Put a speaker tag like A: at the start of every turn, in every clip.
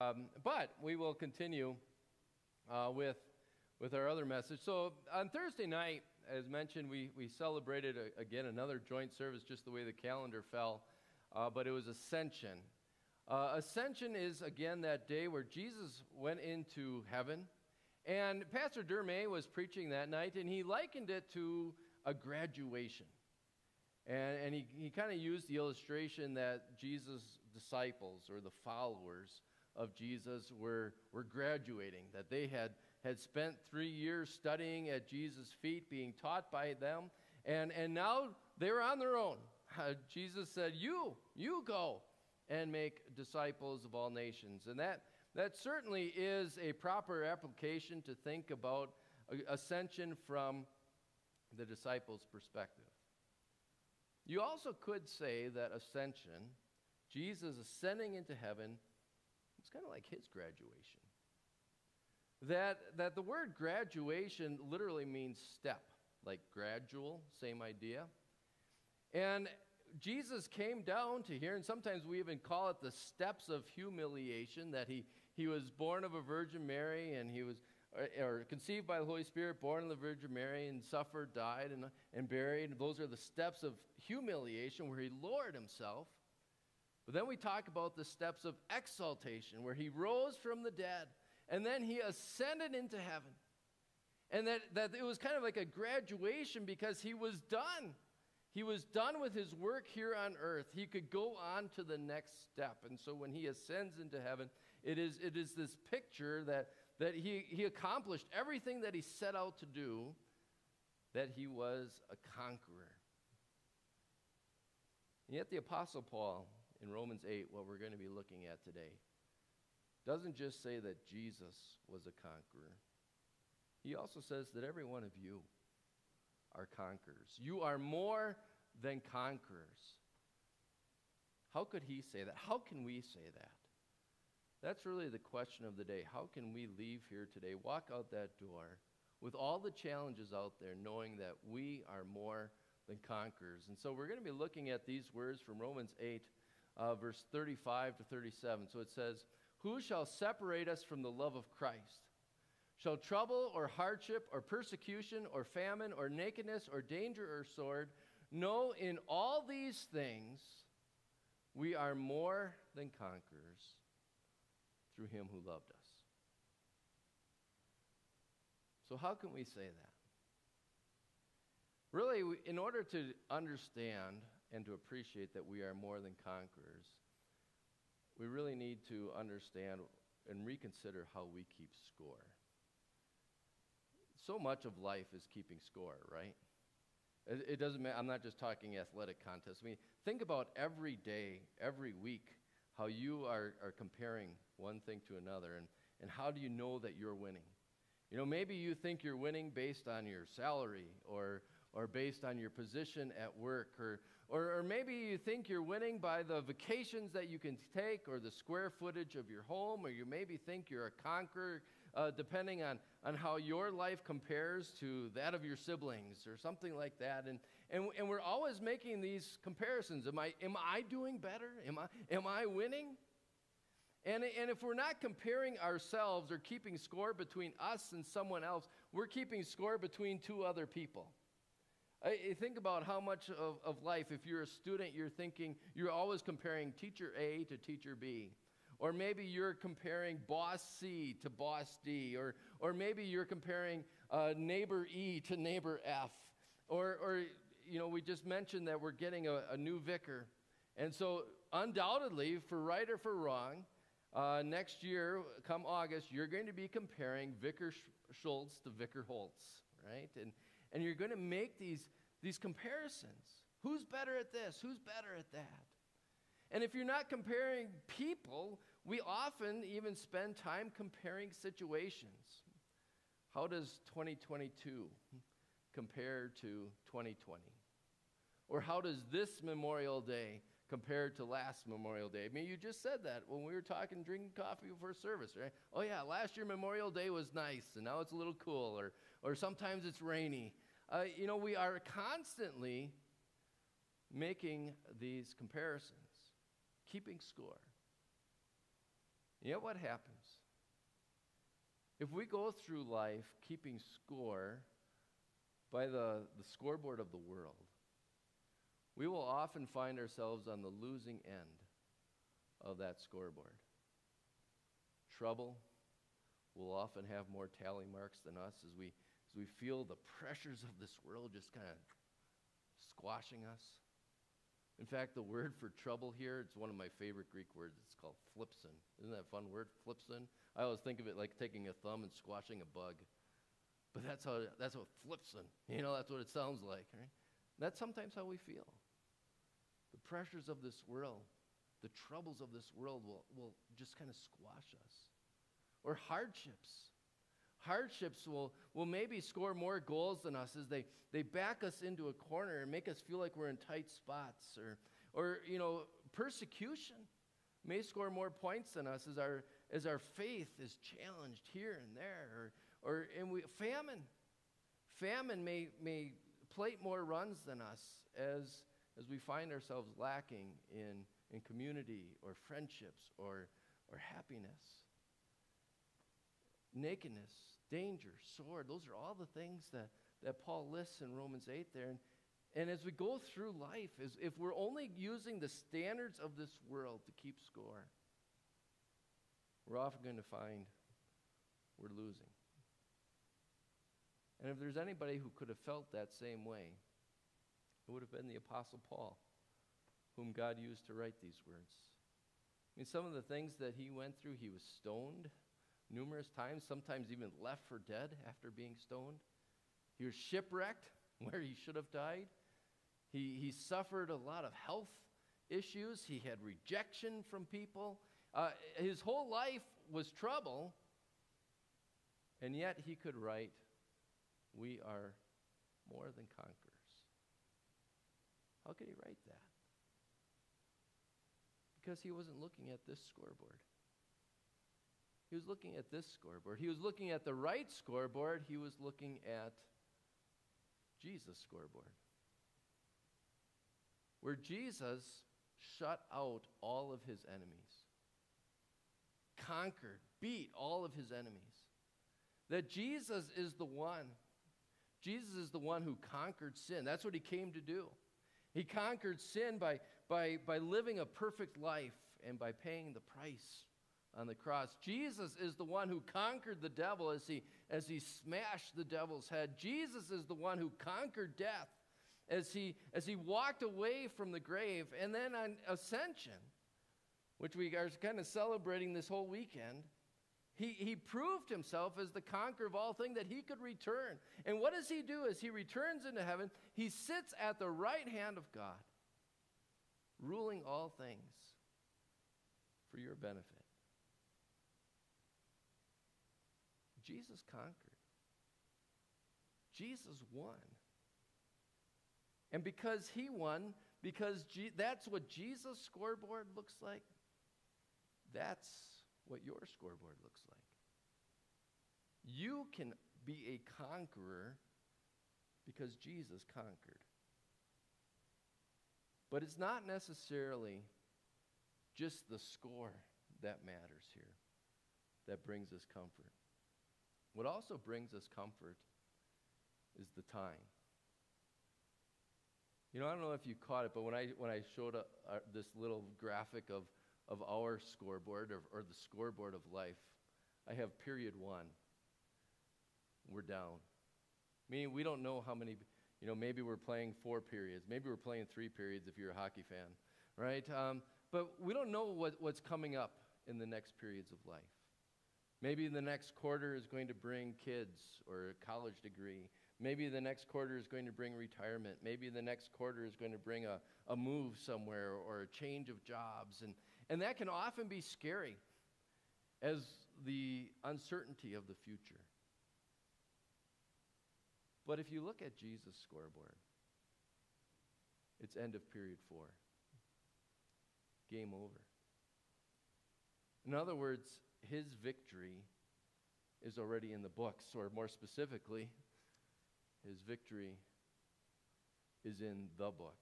A: Um, but we will continue uh, with, with our other message. So on Thursday night, as mentioned, we, we celebrated a, again another joint service, just the way the calendar fell, uh, but it was Ascension. Uh, Ascension is again that day where Jesus went into heaven. And Pastor Dermay was preaching that night, and he likened it to a graduation. And, and he, he kind of used the illustration that Jesus' disciples or the followers of Jesus were, were graduating, that they had, had spent three years studying at Jesus' feet, being taught by them, and, and now they were on their own. Uh, Jesus said, You, you go and make disciples of all nations. And that, that certainly is a proper application to think about ascension from the disciples' perspective. You also could say that ascension, Jesus ascending into heaven, it's kind of like his graduation. That, that the word graduation literally means step, like gradual, same idea. And Jesus came down to here, and sometimes we even call it the steps of humiliation, that he, he was born of a Virgin Mary and he was or, or conceived by the Holy Spirit, born of the Virgin Mary, and suffered, died, and, and buried. Those are the steps of humiliation where he lowered himself. But then we talk about the steps of exaltation, where he rose from the dead, and then he ascended into heaven. And that, that it was kind of like a graduation because he was done. He was done with his work here on earth. He could go on to the next step. And so when he ascends into heaven, it is, it is this picture that, that he, he accomplished everything that he set out to do, that he was a conqueror. And yet, the Apostle Paul in Romans 8, what we're going to be looking at today, doesn't just say that Jesus was a conqueror, he also says that every one of you are conquerors. You are more than conquerors. How could he say that? How can we say that? That's really the question of the day. How can we leave here today, walk out that door with all the challenges out there, knowing that we are more than conquerors? And so we're going to be looking at these words from Romans 8, uh, verse 35 to 37. So it says, Who shall separate us from the love of Christ? Shall trouble or hardship or persecution or famine or nakedness or danger or sword? No, in all these things we are more than conquerors through him who loved us. So, how can we say that? Really, in order to understand and to appreciate that we are more than conquerors, we really need to understand and reconsider how we keep score. So much of life is keeping score, right? It, doesn't matter. I'm not just talking athletic contests. I mean, think about every day, every week, how you are, are comparing one thing to another, and, and how do you know that you're winning? You know, maybe you think you're winning based on your salary or, or based on your position at work, or, or, or maybe you think you're winning by the vacations that you can take or the square footage of your home, or you maybe think you're a conqueror uh, depending on, on how your life compares to that of your siblings or something like that. And, and, and we're always making these comparisons. Am I, am I doing better? Am I, am I winning? And, and if we're not comparing ourselves or keeping score between us and someone else, we're keeping score between two other people. I, think about how much of, of life, if you're a student, you're thinking, you're always comparing teacher A to teacher B. Or maybe you're comparing boss C to boss D. Or, or maybe you're comparing uh, neighbor E to neighbor F. Or, or, you know, we just mentioned that we're getting a, a new vicar. And so, undoubtedly, for right or for wrong, uh, next year, come August, you're going to be comparing Vicar Schultz to Vicar Holtz, right? And, and you're going to make these, these comparisons. Who's better at this? Who's better at that? And if you're not comparing people, we often even spend time comparing situations. How does 2022 compare to 2020? Or how does this Memorial Day compared to last Memorial Day. I mean, you just said that when we were talking, drinking coffee before service, right? Oh, yeah, last year Memorial Day was nice, and now it's a little cool, or, or sometimes it's rainy. Uh, you know, we are constantly making these comparisons, keeping score. And yet, what happens? If we go through life keeping score by the, the scoreboard of the world, we will often find ourselves on the losing end of that scoreboard. Trouble will often have more tally marks than us as we, as we feel the pressures of this world just kind of squashing us. In fact, the word for trouble here, it's one of my favorite Greek words. It's called flipsin. Isn't that a fun word, flipsin? I always think of it like taking a thumb and squashing a bug. But that's how that's what flipsin. You know, that's what it sounds like, right? That's sometimes how we feel. The pressures of this world, the troubles of this world will, will just kind of squash us. Or hardships. Hardships will, will maybe score more goals than us as they, they back us into a corner and make us feel like we're in tight spots. Or, or you know, persecution may score more points than us as our, as our faith is challenged here and there. Or, or and we, famine. Famine may, may plate more runs than us as, as we find ourselves lacking in, in community or friendships or, or happiness nakedness, danger, sword. Those are all the things that, that Paul lists in Romans 8 there. And, and as we go through life, as, if we're only using the standards of this world to keep score, we're often going to find we're losing. And if there's anybody who could have felt that same way, it would have been the Apostle Paul, whom God used to write these words. I mean, some of the things that he went through, he was stoned numerous times, sometimes even left for dead after being stoned. He was shipwrecked where he should have died. He, he suffered a lot of health issues. He had rejection from people. Uh, his whole life was trouble, and yet he could write, We are more than conquerors. How could he write that? Because he wasn't looking at this scoreboard. He was looking at this scoreboard. He was looking at the right scoreboard. He was looking at Jesus' scoreboard. Where Jesus shut out all of his enemies, conquered, beat all of his enemies. That Jesus is the one. Jesus is the one who conquered sin. That's what he came to do. He conquered sin by, by, by living a perfect life and by paying the price on the cross. Jesus is the one who conquered the devil as he, as he smashed the devil's head. Jesus is the one who conquered death as he, as he walked away from the grave. And then on ascension, which we are kind of celebrating this whole weekend, he, he proved himself as the conqueror of all things that he could return. And what does he do as he returns into heaven? He sits at the right hand of God, ruling all things for your benefit. Jesus conquered. Jesus won. And because he won, because G- that's what Jesus' scoreboard looks like, that's what your scoreboard looks like. You can be a conqueror because Jesus conquered. But it's not necessarily just the score that matters here, that brings us comfort. What also brings us comfort is the time. You know, I don't know if you caught it, but when I, when I showed a, uh, this little graphic of, of our scoreboard or, or the scoreboard of life, I have period one. We're down. Meaning we don't know how many, you know, maybe we're playing four periods. Maybe we're playing three periods if you're a hockey fan, right? Um, but we don't know what, what's coming up in the next periods of life. Maybe the next quarter is going to bring kids or a college degree. Maybe the next quarter is going to bring retirement. Maybe the next quarter is going to bring a, a move somewhere or a change of jobs. And, and that can often be scary as the uncertainty of the future. But if you look at Jesus' scoreboard, it's end of period four. Game over. In other words, his victory is already in the books, or more specifically, his victory is in the book.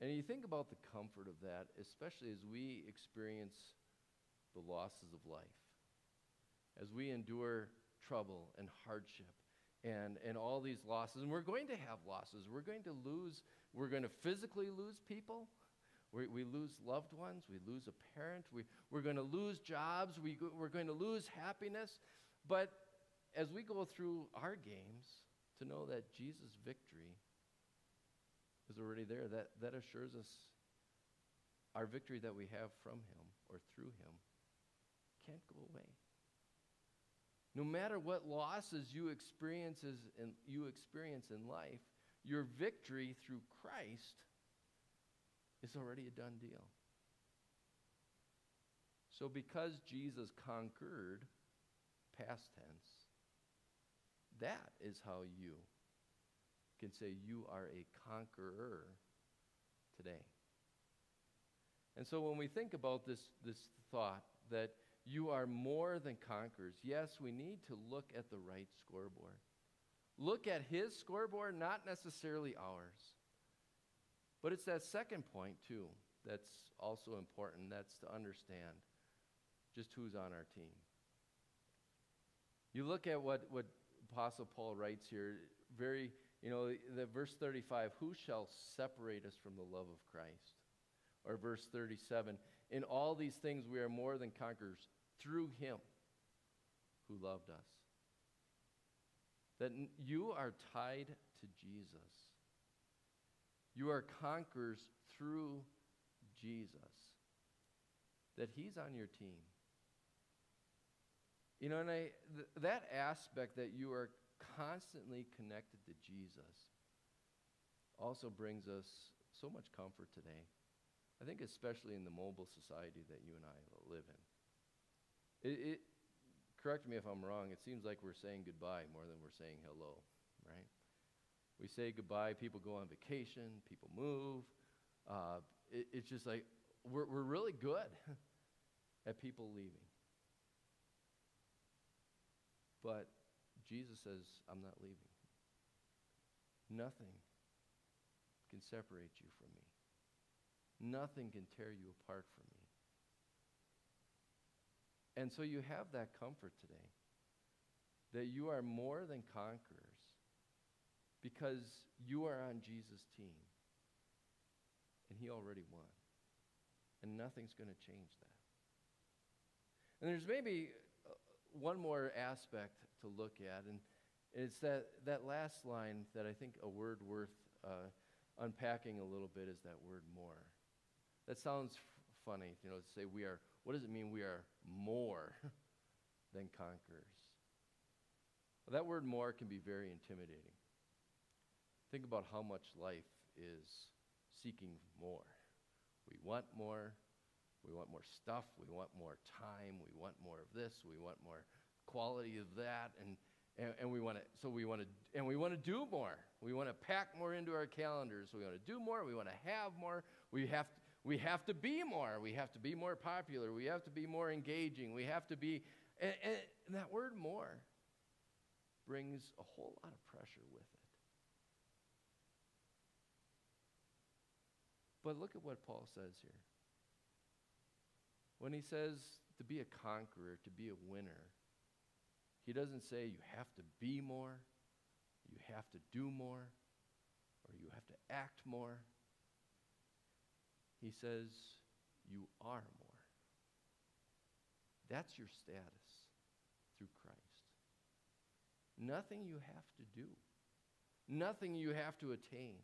A: And you think about the comfort of that, especially as we experience the losses of life, as we endure trouble and hardship and, and all these losses. And we're going to have losses. We're going to lose, we're going to physically lose people. We, we lose loved ones. We lose a parent. We, we're going to lose jobs. We, we're going to lose happiness. But as we go through our games, to know that Jesus' victory is already there, that, that assures us our victory that we have from Him or through Him can't go away. No matter what losses you experiences in, you experience in life, your victory through Christ is already a done deal. So because Jesus conquered, past tense, that is how you can say you are a conqueror today. And so when we think about this, this thought that you are more than conquerors, yes, we need to look at the right scoreboard. Look at his scoreboard, not necessarily ours. But it's that second point, too, that's also important. That's to understand just who's on our team. You look at what, what Apostle Paul writes here, very, you know, the verse 35, who shall separate us from the love of Christ? Or verse 37, in all these things we are more than conquerors through him who loved us. That you are tied to Jesus. You are conquerors through Jesus. That he's on your team. You know, and I, th- that aspect that you are constantly connected to Jesus also brings us so much comfort today. I think, especially in the mobile society that you and I live in. It, it, correct me if I'm wrong, it seems like we're saying goodbye more than we're saying hello, right? We say goodbye, people go on vacation, people move. Uh, it, it's just like we're, we're really good at people leaving. But Jesus says, I'm not leaving. Nothing can separate you from me. Nothing can tear you apart from me. And so you have that comfort today that you are more than conquerors because you are on Jesus' team. And he already won. And nothing's going to change that. And there's maybe one more aspect to look at, and it's that, that last line that I think a word worth uh, unpacking a little bit is that word more. That sounds f- funny, you know, to say we are, what does it mean we are more than conquerors? Well, that word more can be very intimidating. Think about how much life is seeking more. We want more, we want more stuff. We want more time. We want more of this. We want more quality of that. And, and, and we want to, so we want to, and we want to do more. We want to pack more into our calendars. We want to do more. We want to have more. We have to, we have to be more. We have to be more popular. We have to be more engaging. We have to be, and, and that word more brings a whole lot of pressure with it. But look at what Paul says here. When he says to be a conqueror, to be a winner, he doesn't say you have to be more, you have to do more, or you have to act more. He says you are more. That's your status through Christ. Nothing you have to do, nothing you have to attain.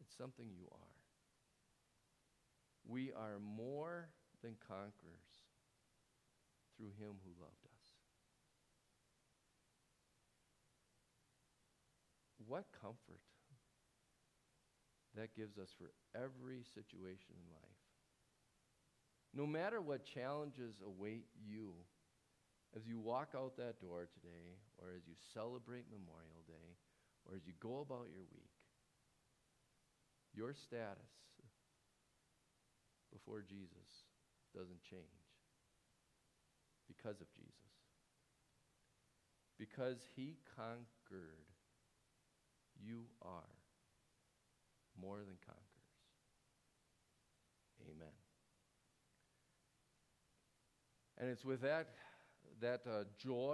A: It's something you are. We are more than conquerors through him who loved us. What comfort that gives us for every situation in life. No matter what challenges await you as you walk out that door today, or as you celebrate Memorial Day, or as you go about your week, your status before Jesus doesn't change because of Jesus. Because he conquered, you are more than conquerors. Amen. And it's with that, that uh, joy.